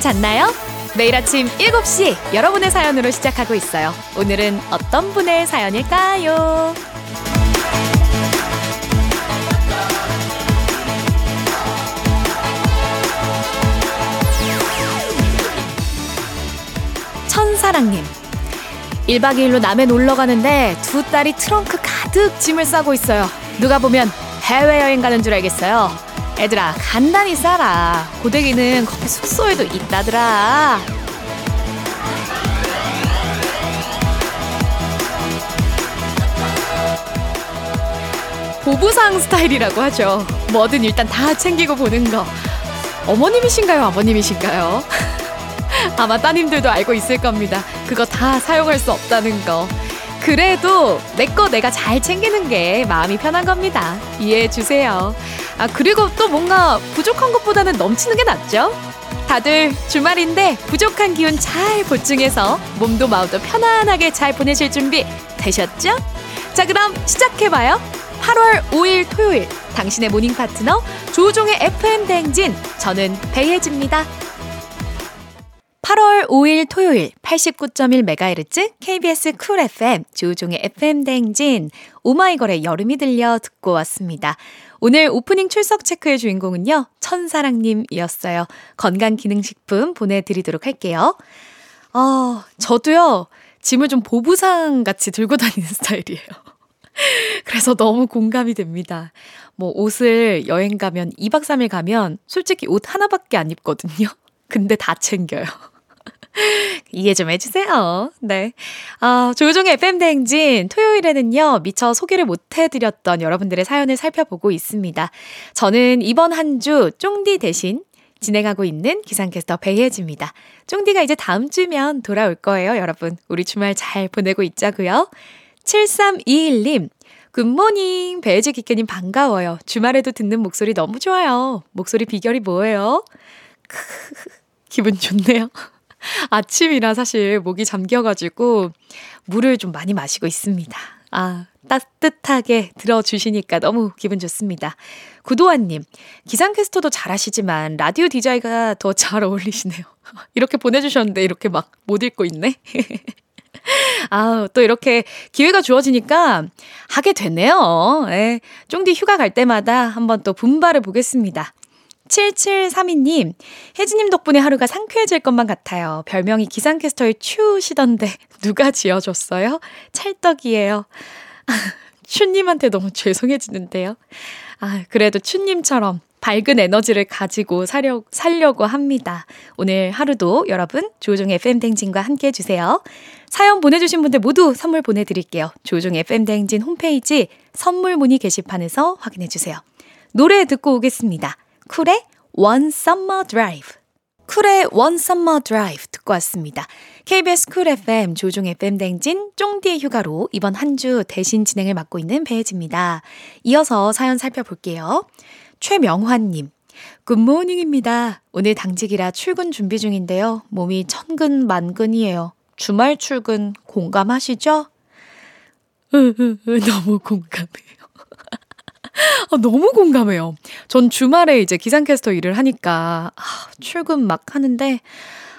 잘 잤나요? 매일 아침 7시 여러분의 사연으로 시작하고 있어요. 오늘은 어떤 분의 사연일까요? 천사랑님. 1박 2일로 남해 놀러 가는데 두 딸이 트렁크 가득 짐을 싸고 있어요. 누가 보면 해외여행 가는 줄 알겠어요. 애들아, 간단히 싸라. 고데기는 거기 숙소에도 있다더라. 보부상 스타일이라고 하죠. 뭐든 일단 다 챙기고 보는 거. 어머님이신가요? 아버님이신가요? 아마 따님들도 알고 있을 겁니다. 그거 다 사용할 수 없다는 거. 그래도 내 거 내가 잘 챙기는 게 마음이 편한 겁니다. 이해해 주세요. 아, 그리고 또 뭔가 부족한 것보다는 넘치는 게 낫죠? 다들 주말인데 부족한 기운 잘 보충해서 몸도 마음도 편안하게 잘 보내실 준비 되셨죠? 자, 그럼 시작해봐요. 8월 5일 토요일 당신의 모닝 파트너 조우종의 FM 대행진 저는 배혜지입니다. 8월 5일 토요일 89.1MHz KBS 쿨 FM 조우종의 FM 대행진 오마이걸의 여름이 들려 듣고 왔습니다. 오늘 오프닝 출석 체크의 주인공은요. 천사랑님이었어요. 건강기능식품 보내드리도록 할게요. 어, 저도요. 짐을 좀 보부상 같이 들고 다니는 스타일이에요. 그래서 너무 공감이 됩니다. 뭐 옷을 여행 가면 2박 3일 가면 솔직히 옷 하나밖에 안 입거든요. 근데 다 챙겨요. 이해 좀 해주세요. 네. 아, 조종의 FM대행진 토요일에는요, 미처 소개를 못 해드렸던 여러분들의 사연을 살펴보고 있습니다. 저는 이번 한 주 쫑디 대신 진행하고 있는 기상캐스터 배혜지입니다. 쫑디가 이제 다음 주면 돌아올 거예요, 여러분. 우리 주말 잘 보내고 있자고요. 7321님, 굿모닝. 배혜지 기캐님 반가워요. 주말에도 듣는 목소리 너무 좋아요. 목소리 비결이 뭐예요? 기분 좋네요. 아침이라 사실 목이 잠겨가지고 물을 좀 많이 마시고 있습니다. 아, 따뜻하게 들어주시니까 너무 기분 좋습니다. 구도환님, 기상캐스터도 잘하시지만 라디오 디자이가 더 잘 어울리시네요. 이렇게 보내주셨는데 이렇게 막 못 읽고 있네. 아, 또 이렇게 기회가 주어지니까 하게 되네요. 예. 쫑디 휴가 갈 때마다 한번 또 분발해 보겠습니다. 7732님, 혜지님 덕분에 하루가 상쾌해질 것만 같아요. 별명이 기상캐스터의 추시던데 누가 지어줬어요? 찰떡이에요. 추님한테 너무 죄송해지는데요. 아, 그래도 추님처럼 밝은 에너지를 가지고 사려, 살려고 합니다. 오늘 하루도 여러분 조종의 FM댕진과 함께 해주세요. 사연 보내주신 분들 모두 선물 보내드릴게요. 조종의 FM댕진 홈페이지 선물 문의 게시판에서 확인해주세요. 노래 듣고 오겠습니다. 쿨의 One Summer Drive. 쿨의 One Summer Drive 듣고 왔습니다. KBS 쿨 FM 조우종 FM 댕진 쫑디의 휴가로 이번 한 주 대신 진행을 맡고 있는 배혜지입니다. 이어서 사연 살펴볼게요. 최명환님. 굿모닝입니다. 오늘 당직이라 출근 준비 중인데요. 몸이 천근 만근이에요. 주말 출근 공감하시죠? 너무 공감해요. 아, 너무 공감해요. 전 주말에 이제 기상캐스터 일을 하니까 아, 출근 막 하는데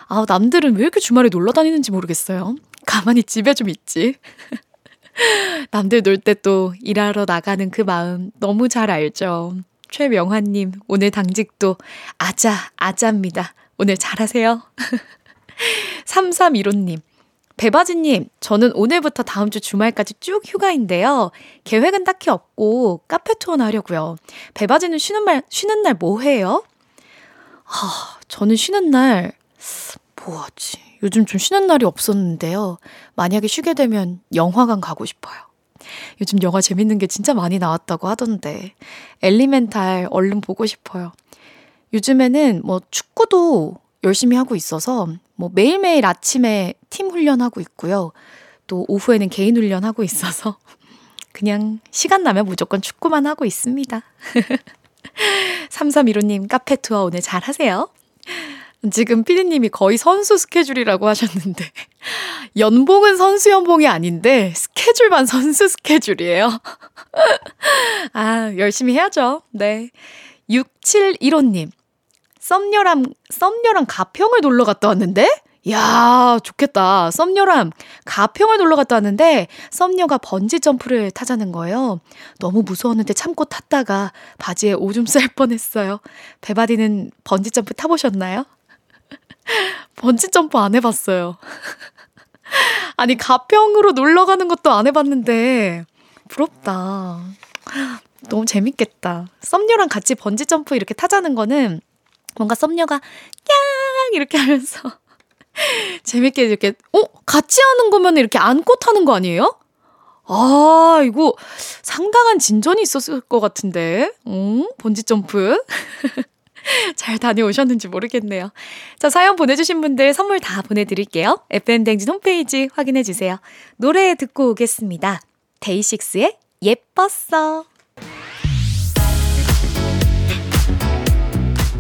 아, 남들은 왜 이렇게 주말에 놀러 다니는지 모르겠어요. 가만히 집에 좀 있지. 남들 놀 때 또 일하러 나가는 그 마음 너무 잘 알죠. 최명환님, 오늘 당직도 아자, 아자입니다. 오늘 잘하세요. 3315님, 배바지님, 저는 오늘부터 다음 주 주말까지 쭉 휴가인데요. 계획은 딱히 없고 카페 투어나 하려고요. 배바지는 쉬는 날, 쉬는 날 뭐 해요? 하, 저는 쉬는 날, 뭐 하지? 요즘 좀 쉬는 날이 없었는데요. 만약에 쉬게 되면 영화관 가고 싶어요. 요즘 영화 재밌는 게 진짜 많이 나왔다고 하던데. 엘리멘탈 얼른 보고 싶어요. 요즘에는 뭐 축구도 열심히 하고 있어서 뭐 매일매일 아침에 팀 훈련하고 있고요. 또 오후에는 개인 훈련하고 있어서 그냥 시간 나면 무조건 축구만 하고 있습니다. 3315님 카페 투어 오늘 잘 하세요. 지금 피디님이 거의 선수 스케줄이라고 하셨는데, 연봉은 선수 연봉이 아닌데, 스케줄만 선수 스케줄이에요. 아, 열심히 해야죠. 네. 6715님. 썸녀랑, 썸녀랑 가평을 놀러 갔다 왔는데? 야 좋겠다. 썸녀랑 가평을 놀러 갔다 왔는데, 썸녀가 번지 점프를 타자는 거예요. 너무 무서웠는데 참고 탔다가 바지에 오줌 쌀 뻔했어요. 배바디는 번지 점프 타보셨나요? 번지 점프 안 해봤어요. 아니, 가평으로 놀러 가는 것도 안 해봤는데, 부럽다. 너무 재밌겠다. 썸녀랑 같이 번지 점프 이렇게 타자는 거는 뭔가 썸녀가 깍 이렇게 하면서 재밌게 이렇게 어 같이 하는 거면 이렇게 안고 타는 거 아니에요? 아 이거 상당한 진전이 있었을 것 같은데, 어 번지 점프. 잘 다녀오셨는지 모르겠네요. 자, 사연 보내주신 분들 선물 다 보내드릴게요. FM댕진 홈페이지 확인해 주세요. 노래 듣고 오겠습니다. 데이식스의 예뻤어.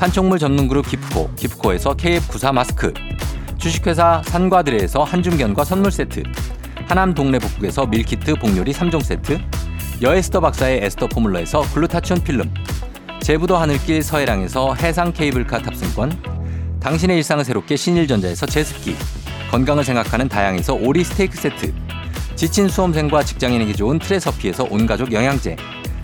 판촉물 전문 그룹 기프코, 기프코에서 KF94 마스크, 주식회사 산과드레에서 한줌견과 선물 세트, 하남 동네 북국에서 밀키트 복요리 3종 세트, 여에스더 박사의 에스더 포뮬러에서 글루타치온 필름, 제부도 하늘길 서해랑에서 해상 케이블카 탑승권, 당신의 일상을 새롭게 신일전자에서 제습기, 건강을 생각하는 다양에서 오리 스테이크 세트, 지친 수험생과 직장인에게 좋은 트레서피에서 온가족 영양제,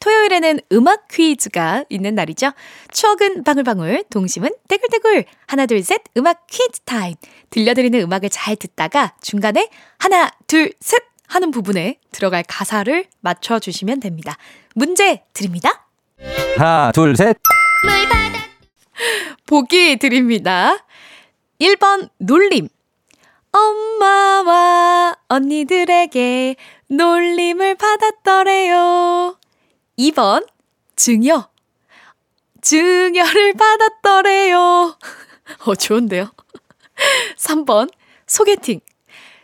토요일에는 음악 퀴즈가 있는 날이죠. 추억은 방울방울, 동심은 떼굴떼굴. 하나, 둘, 셋, 음악 퀴즈 타임. 들려드리는 음악을 잘 듣다가 중간에 하나, 둘, 셋 하는 부분에 들어갈 가사를 맞춰주시면 됩니다. 문제 드립니다. 하나, 둘, 셋. 보기 드립니다. 1번 놀림. 엄마와 언니들에게 놀림을 받았더래요. 2번 증여. 증여를 받았더래요. 어, 좋은데요? 3번 소개팅.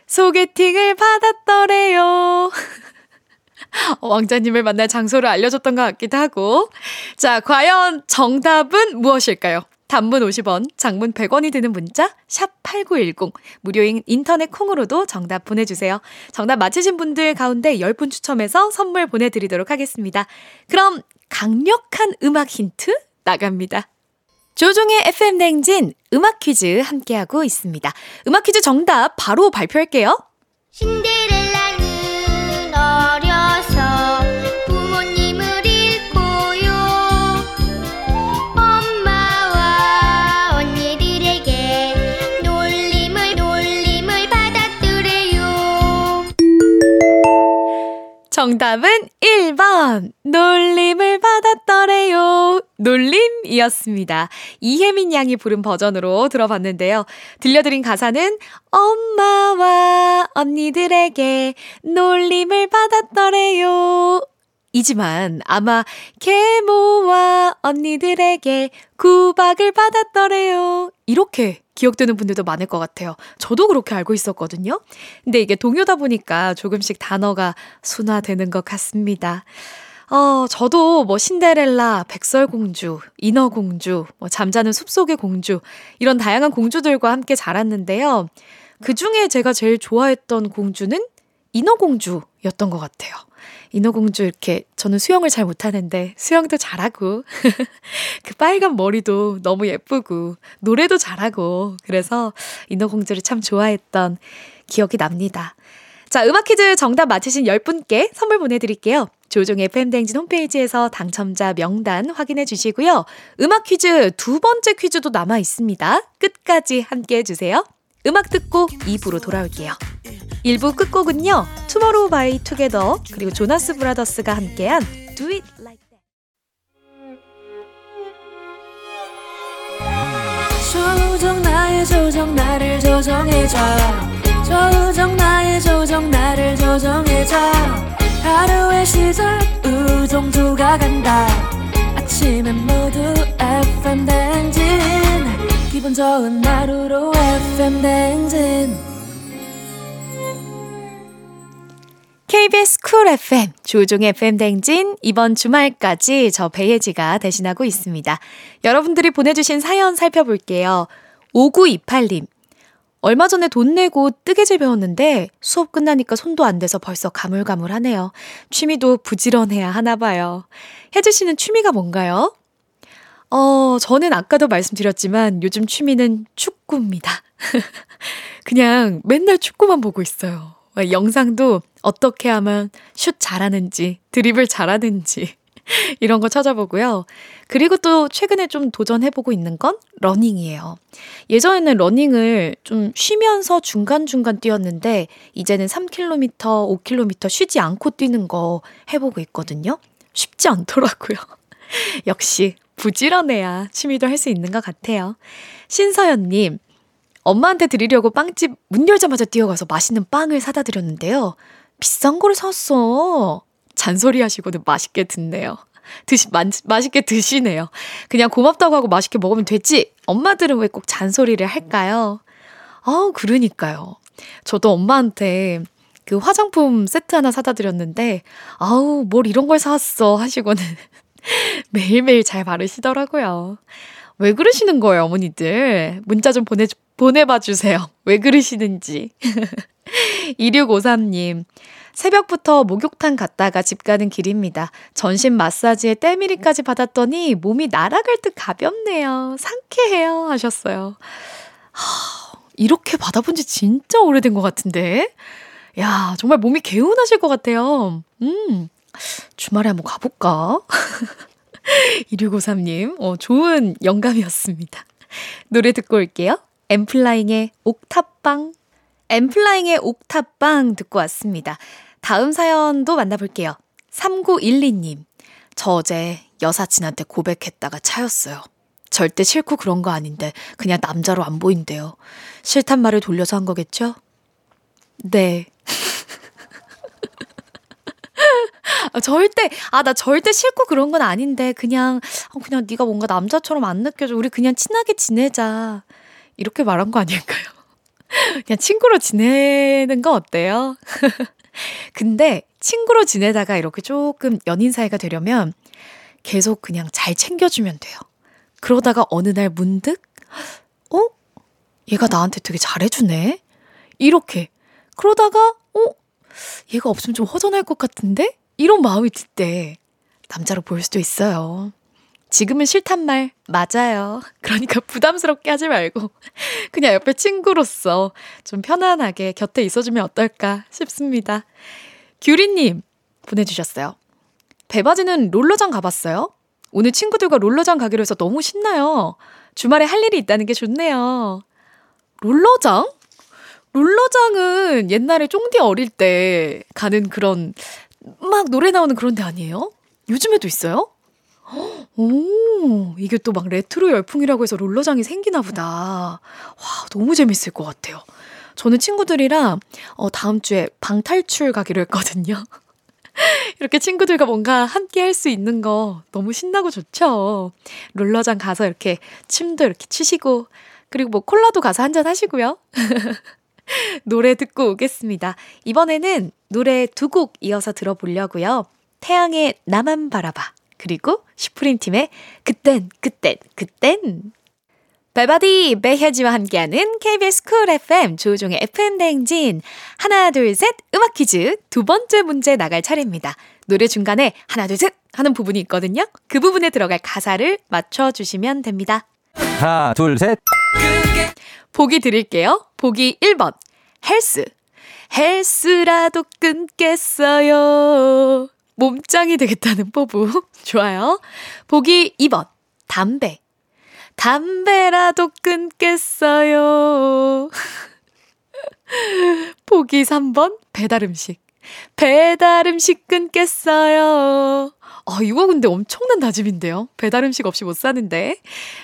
소개팅을 받았더래요. 왕자님을 만날 장소를 알려줬던 것 같기도 하고. 자, 과연 정답은 무엇일까요? 단문 50원, 장문 100원이 드는 문자 샵 8910 무료인 인터넷 콩으로도 정답 보내주세요. 정답 맞히신 분들 가운데 10분 추첨해서 선물 보내드리도록 하겠습니다. 그럼 강력한 음악 힌트 나갑니다. 조종의 FM 냉진 음악 퀴즈 함께하고 있습니다. 음악 퀴즈 정답 바로 발표할게요. 신데렐 정답은 1번. 놀림을 받았더래요. 놀림이었습니다. 이혜민 양이 부른 버전으로 들어봤는데요. 들려드린 가사는 엄마와 언니들에게 놀림을 받았더래요. 이지만 아마 계모와 언니들에게 구박을 받았더래요. 이렇게 기억되는 분들도 많을 것 같아요. 저도 그렇게 알고 있었거든요. 근데 이게 동요다 보니까 조금씩 단어가 순화되는 것 같습니다. 어, 저도 뭐 신데렐라, 백설공주, 인어공주, 뭐 잠자는 숲속의 공주, 이런 다양한 공주들과 함께 자랐는데요. 그 중에 제가 제일 좋아했던 공주는 인어공주였던 것 같아요. 인어공주 이렇게 저는 수영을 잘 못하는데 수영도 잘하고 그 빨간 머리도 너무 예쁘고 노래도 잘하고 그래서 인어공주를 참 좋아했던 기억이 납니다. 자, 음악 퀴즈 정답 맞히신 10분께 선물 보내드릴게요. 조우종의 FM댕진 홈페이지에서 당첨자 명단 확인해 주시고요. 음악 퀴즈 두 번째 퀴즈도 남아 있습니다. 끝까지 함께 해주세요. 음악 듣고 2부로 돌아올게요. 1부 끝곡은요. 투모로우 바이 투게더 그리고 조나스 브라더스가 함께한 Do It Like 조정 나의 조정 나를 조정해줘 조정 나의 조정 나를 조정해줘 하루의 시절 우정조가 간다 아침엔 모두 FM 댕진 기분 좋은 하루로 FM 댕진 KBS 쿨 FM 조종의 FM 댕진 이번 주말까지 저 배예지가 대신하고 있습니다. 여러분들이 보내주신 사연 살펴볼게요. 5928님 얼마 전에 돈 내고 뜨개질 배웠는데 수업 끝나니까 손도 안 돼서 벌써 가물가물하네요. 취미도 부지런해야 하나 봐요. 혜주 씨는 취미가 뭔가요? 어, 저는 아까도 말씀드렸지만 요즘 취미는 축구입니다. 그냥 맨날 축구만 보고 있어요. 영상도 어떻게 하면 슛 잘하는지, 드리블 잘하는지, 이런 거 찾아보고요. 그리고 또 최근에 좀 도전해보고 있는 건 러닝이에요. 예전에는 러닝을 좀 쉬면서 중간중간 뛰었는데, 이제는 3km, 5km 쉬지 않고 뛰는 거 해보고 있거든요. 쉽지 않더라고요. 역시 부지런해야 취미도 할 수 있는 것 같아요. 신서연님, 엄마한테 드리려고 빵집 문 열자마자 뛰어가서 맛있는 빵을 사다 드렸는데요. 비싼 거를 샀어. 잔소리 하시고는 맛있게 듣네요. 드시, 마, 맛있게 드시네요. 그냥 고맙다고 하고 맛있게 먹으면 되지. 엄마들은 왜 꼭 잔소리를 할까요? 아, 그러니까요. 저도 엄마한테 그 화장품 세트 하나 사다 드렸는데, 아우, 뭘 이런 걸 사왔어. 하시고는 매일매일 잘 바르시더라고요. 왜 그러시는 거예요, 어머니들? 문자 좀 보내, 보내봐 주세요. 왜 그러시는지. 2653님. 새벽부터 목욕탕 갔다가 집 가는 길입니다. 전신 마사지에 때밀이까지 받았더니 몸이 날아갈 듯 가볍네요. 상쾌해요. 하셨어요. 하, 이렇게 받아본 지 진짜 오래된 것 같은데? 야, 정말 몸이 개운하실 것 같아요. 음, 주말에 한번 가볼까? 2653님, 어, 좋은 영감이었습니다. 노래 듣고 올게요. 엠플라잉의 옥탑방. 엠플라잉의 옥탑방 듣고 왔습니다. 다음 사연도 만나볼게요. 3912님. 저 어제 여사친한테 고백했다가 차였어요. 절대 싫고 그런 거 아닌데 그냥 남자로 안 보인대요. 싫단 말을 돌려서 한 거겠죠? 네. 아, 절대 아 나 절대 싫고 그런 건 아닌데 그냥 어, 그냥 네가 뭔가 남자처럼 안 느껴져. 우리 그냥 친하게 지내자. 이렇게 말한 거 아닐까요? 그냥 친구로 지내는 거 어때요? 근데 친구로 지내다가 이렇게 조금 연인 사이가 되려면 계속 그냥 잘 챙겨주면 돼요. 그러다가 어느 날 문득, 어? 얘가 나한테 되게 잘해주네? 이렇게. 그러다가, 어? 얘가 없으면 좀 허전할 것 같은데? 이런 마음이 들 때 남자로 보일 수도 있어요. 지금은 싫단 말 맞아요. 그러니까 부담스럽게 하지 말고 그냥 옆에 친구로서 좀 편안하게 곁에 있어주면 어떨까 싶습니다. 규리님 보내주셨어요. 배바지는 롤러장 가봤어요? 오늘 친구들과 롤러장 가기로 해서 너무 신나요. 주말에 할 일이 있다는 게 좋네요. 롤러장? 롤러장은 옛날에 쫑디 어릴 때 가는 그런 막 노래 나오는 그런 데 아니에요? 요즘에도 있어요? 오, 이게 또 막 레트로 열풍이라고 해서 롤러장이 생기나 보다. 와, 너무 재밌을 것 같아요. 저는 친구들이랑 어, 다음 주에 방탈출 가기로 했거든요. 이렇게 친구들과 뭔가 함께 할 수 있는 거 너무 신나고 좋죠. 롤러장 가서 이렇게 침도 이렇게 치시고, 그리고 뭐 콜라도 가서 한잔 하시고요. 노래 듣고 오겠습니다. 이번에는 노래 두 곡 이어서 들어보려고요. 태양의 나만 바라봐. 그리고 슈프림 팀의 그땐, 그땐, 그땐. 베바디 배혜지와 함께하는 KBS 쿨 FM 조우종의 FM 대행진 하나 둘 셋 음악 퀴즈 두 번째 문제 나갈 차례입니다. 노래 중간에 하나 둘 셋 하는 부분이 있거든요. 그 부분에 들어갈 가사를 맞춰 주시면 됩니다. 하나, 둘, 셋. 보기 드릴게요. 보기 1번 헬스 헬스라도 끊겠어요. 몸짱이 되겠다는 포부 좋아요. 보기 2번 담배 담배라도 끊겠어요. 보기 3번 배달 음식. 배달 음식 끊겠어요. 아, 이거 근데 엄청난 다짐인데요. 배달 음식 없이 못 사는데.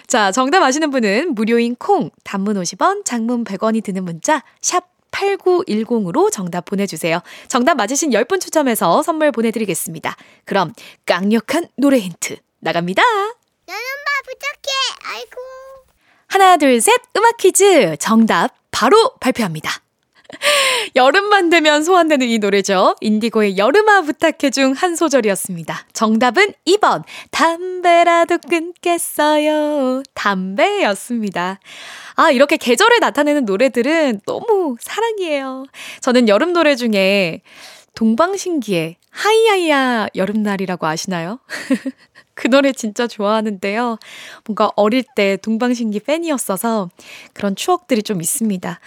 자, 정답 아시는 분은 무료인 콩, 단문 50원, 장문 100원이 드는 문자, 샵 8910으로 정답 보내주세요. 정답 맞으신 10분 추첨해서 선물 보내드리겠습니다. 그럼 깡력한 노래 힌트 나갑니다. 부탁해. 아이고. 하나, 둘, 셋, 음악 퀴즈. 정답 바로 발표합니다. 여름만 되면 소환되는 이 노래죠. 인디고의 여름아 부탁해 중 한 소절이었습니다. 정답은 2번. 담배라도 끊겠어요. 담배였습니다. 아, 이렇게 계절을 나타내는 노래들은 너무 사랑이에요. 저는 여름 노래 중에 동방신기의 하이하이야 여름날이라고 아시나요? 그 노래 진짜 좋아하는데요. 뭔가 어릴 때 동방신기 팬이었어서 그런 추억들이 좀 있습니다.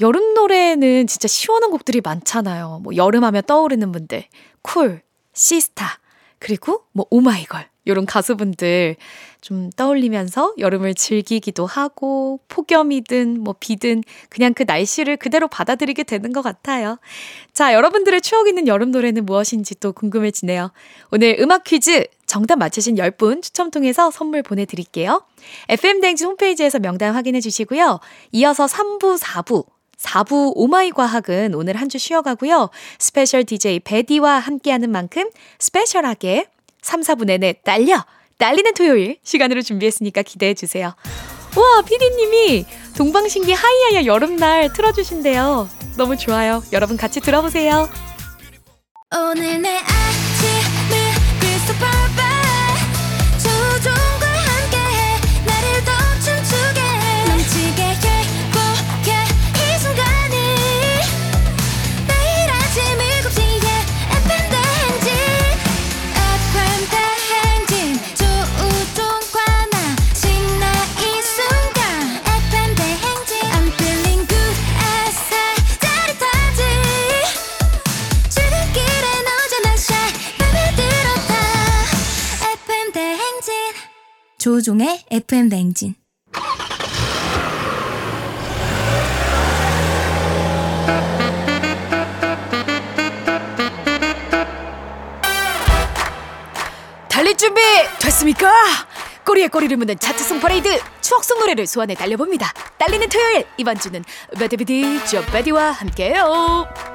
여름 노래는 진짜 시원한 곡들이 많잖아요. 뭐 여름하면 떠오르는 분들, 쿨, 시스타, 그리고 뭐 오마이걸 요런 가수분들 좀 떠올리면서 여름을 즐기기도 하고 폭염이든 뭐 비든 그냥 그 날씨를 그대로 받아들이게 되는 것 같아요. 자, 여러분들의 추억 있는 여름 노래는 무엇인지 또 궁금해지네요. 오늘 음악 퀴즈 정답 맞히신 10분 추첨 통해서 선물 보내드릴게요. FM대행진 홈페이지에서 명단 확인해 주시고요. 이어서 3부, 4부 4부 오마이 과학은 오늘 한 주 쉬어가고요. special DJ 베디와 함께하는 만큼 special하게 3, 4부 내내 달려! 달리는 토요일 시간으로 준비했으니까 기대해 주세요. 와, 피디님이 동방신기 하이야야 여름날 틀어주신대요. 너무 좋아요. 여러분 같이 들어보세요. 오늘 내 아침을 조종의 FM 대행진 달릴 준비 됐습니까? 꼬리에 꼬리를 묻는 차트송 퍼레이드 추억송 노래를 소환해 달려봅니다. 달리는 토요일 이번 주는 베디비디 저 베디와 함께해요.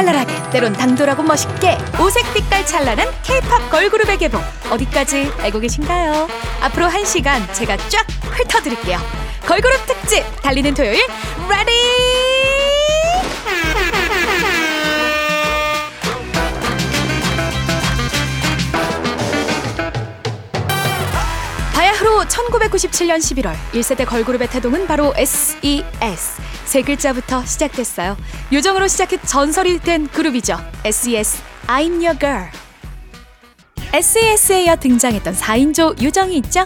상큼발랄하게 때론 당돌하고 멋있게 오색 빛깔 찬란한 K-팝 걸그룹의 계보 어디까지 알고 계신가요? 앞으로 한 시간 제가 쫙 훑어드릴게요. 걸그룹 특집 달리는 토요일 ready 1997년 11월 1세대 걸그룹의 태동은 바로 SES 세 글자부터 시작됐어요. 요정으로 시작해 전설이 된 그룹이죠. SES I'm Your Girl SES에 이어 등장했던 4인조 요정이 있죠.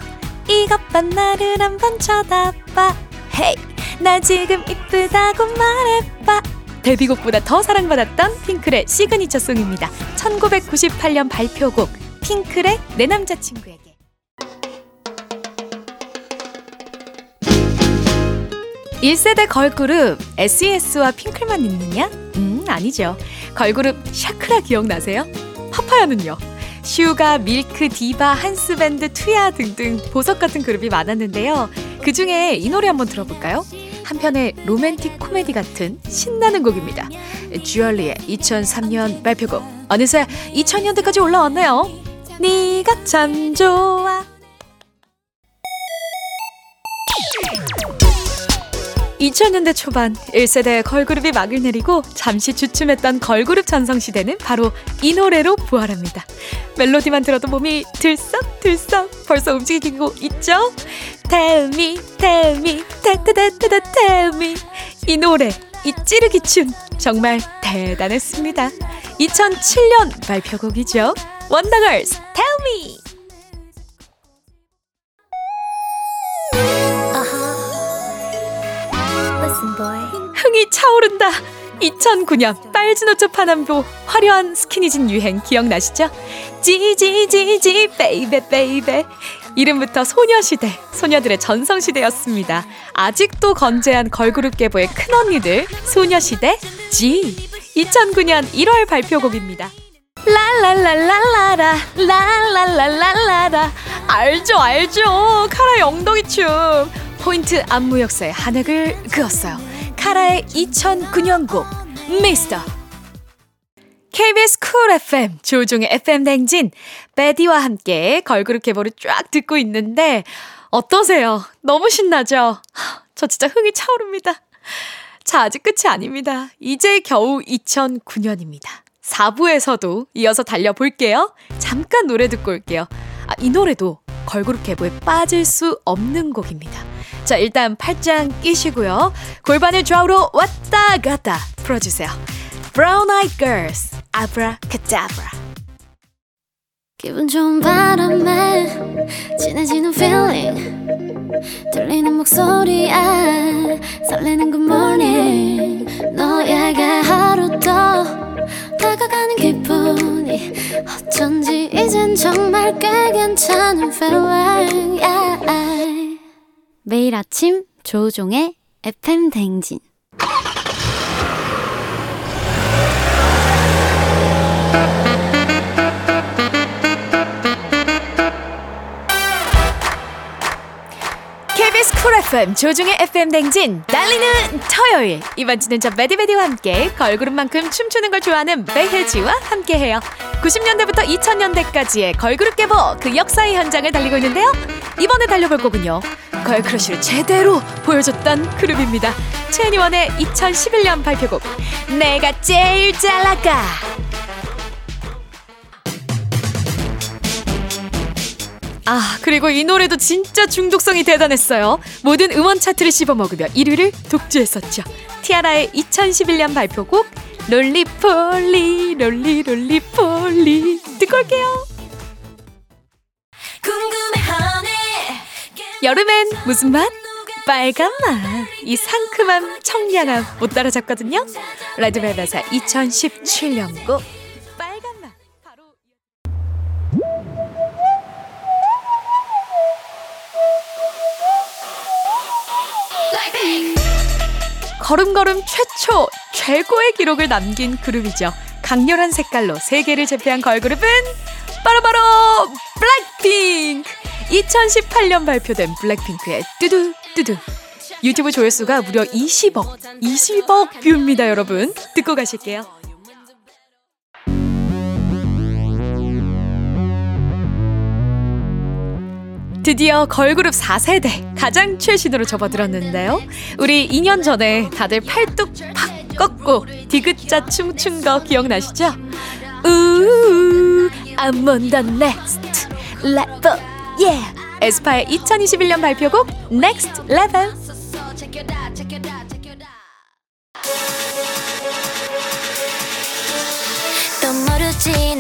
이것 봐 나를 한번 쳐다봐 hey 나 지금 이쁘다고 말해봐 데뷔곡보다 더 사랑받았던 핑클의 signature song입니다. 1998년 발표곡 핑클의 내 남자친구에게 1세대 걸그룹 SES와 핑클만 있느냐? 음, 아니죠. 걸그룹 샤크라 기억나세요? 파파야는요? 슈가, 밀크, 디바, 한스밴드, 투야 등등 보석 같은 그룹이 많았는데요. 그 중에 이 노래 한번 들어볼까요? 한편의 로맨틱 코미디 같은 신나는 곡입니다. 주얼리의 2003년 발표곡. 어느새 2000년대까지 올라왔네요. 네가 참 좋아. 2000년대 초반 1세대 걸그룹이 막을 내리고 잠시 주춤했던 걸그룹 전성시대는 바로 이 노래로 부활합니다. 멜로디만 들어도 몸이 들썩들썩 벌써 움직이고 있죠? Tell me, tell me, 타타타타타 tell me 이 노래, 이 찌르기 춤 정말 대단했습니다. 2007년 발표곡이죠. 원더걸스 Tell me 흥이 차오른다. 2009년 빨주노초 파남보 화려한 스키니진 유행 기억나시죠? Gee Gee Gee Gee baby baby 이름부터 소녀시대, 소녀들의 전성시대였습니다. 아직도 건재한 걸그룹 계보의 큰언니들 소녀시대 Gee 2009년 1월 발표곡입니다. 랄랄랄랄라라 랄랄랄랄라라 알죠 알죠 카라의 엉덩이 춤 포인트 안무 역사에 한 획을 그었어요 카라의 2009년 곡 미스터 KBS 쿨 FM 조우종의 FM 대행진 베디와 함께 걸그룹 계보를 쫙 듣고 있는데 어떠세요? 너무 신나죠? 저 진짜 흥이 차오릅니다. 자, 아직 끝이 아닙니다. 이제 겨우 2009년입니다. 4부에서도 이어서 달려볼게요. 잠깐 노래 듣고 올게요. 아, 이 노래도 걸그룹 계보에 빠질 수 없는 곡입니다. 자, 일단 팔짱 끼시고요. 골반을 좌우로 왔다 갔다 풀어주세요. Brown Eyed Girls, Abracadabra. 기분 좋은 바람에 진해지는 feeling 들리는 목소리에 설레는 good morning 너에게 하루 더 다가가는 기분이 어쩐지 이젠 정말 꽤 괜찮은 feeling. 매일 아침 조우종의 FM 댕진 FM 조중의 FM 댕진 날리는 토요일. 이번 주는 저 메디메디와 함께 걸그룹만큼 춤추는 걸 좋아하는 배혜지와 함께해요. 90년대부터 2000년대까지의 걸그룹 계보 그 역사의 현장을 달리고 있는데요. 이번에 달려볼 거군요. 걸크러쉬를 제대로 보여줬던 그룹입니다. 최니원의 2011년 발표곡 내가 제일 잘 나가 아, 그리고 이 노래도 진짜 중독성이 대단했어요. 모든 음원 차트를 씹어먹으며 1위를 독주했었죠. 티아라의 2011년 발표곡 롤리폴리 롤리 롤리폴리 듣고 올게요. 여름엔 무슨 맛? 빨간 맛. 이 상큼함, 청량함 못 따라잡거든요. 레드벨벳의 2017년 곡 걸음걸음 최초 최고의 기록을 남긴 그룹이죠. 강렬한 색깔로 세계를 제패한 걸그룹은 바로 바로 블랙핑크! 2018년 발표된 블랙핑크의 뚜두 뚜두 유튜브 조회수가 무려 20억 20억 view입니다 여러분 듣고 가실게요 드디어 걸그룹 4세대 가장 최신으로 접어들었는데요. 우리 2년 전에 다들 팔뚝 팍 꺾고 디귿자 춤춘 거 기억나시죠? 우우 I'm on the next level yeah 에스파의 2021년 발표곡 Next Level 또 모르지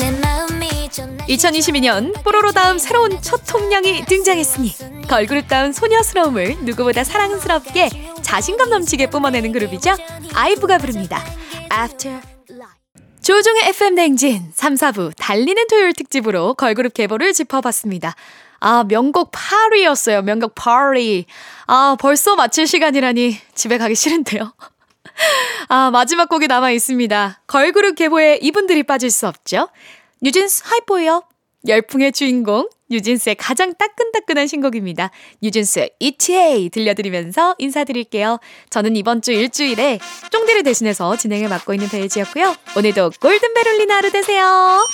2022년 뽀로로 다음 새로운 첫 통량이 등장했으니 걸그룹다운 소녀스러움을 누구보다 사랑스럽게 자신감 넘치게 뿜어내는 그룹이죠. 아이브가 부릅니다. After. 조종의 FM 댕진 3, 4부 달리는 토요일 특집으로 걸그룹 계보를 짚어봤습니다. 아, 명곡 파리였어요. 명곡 파리. 아, 벌써 마칠 시간이라니 집에 가기 싫은데요. 아, 마지막 곡이 남아 있습니다. 걸그룹 계보에 이분들이 빠질 수 없죠. 뉴진스 하이포요. 열풍의 주인공 뉴진스의 가장 따끈따끈한 신곡입니다. 뉴진스의 ETA 들려드리면서 인사드릴게요. 저는 이번 주 일주일에 쫑디를 대신해서 진행을 맡고 있는 배혜지였고요. 오늘도 골든벨 울리는 하루 되세요.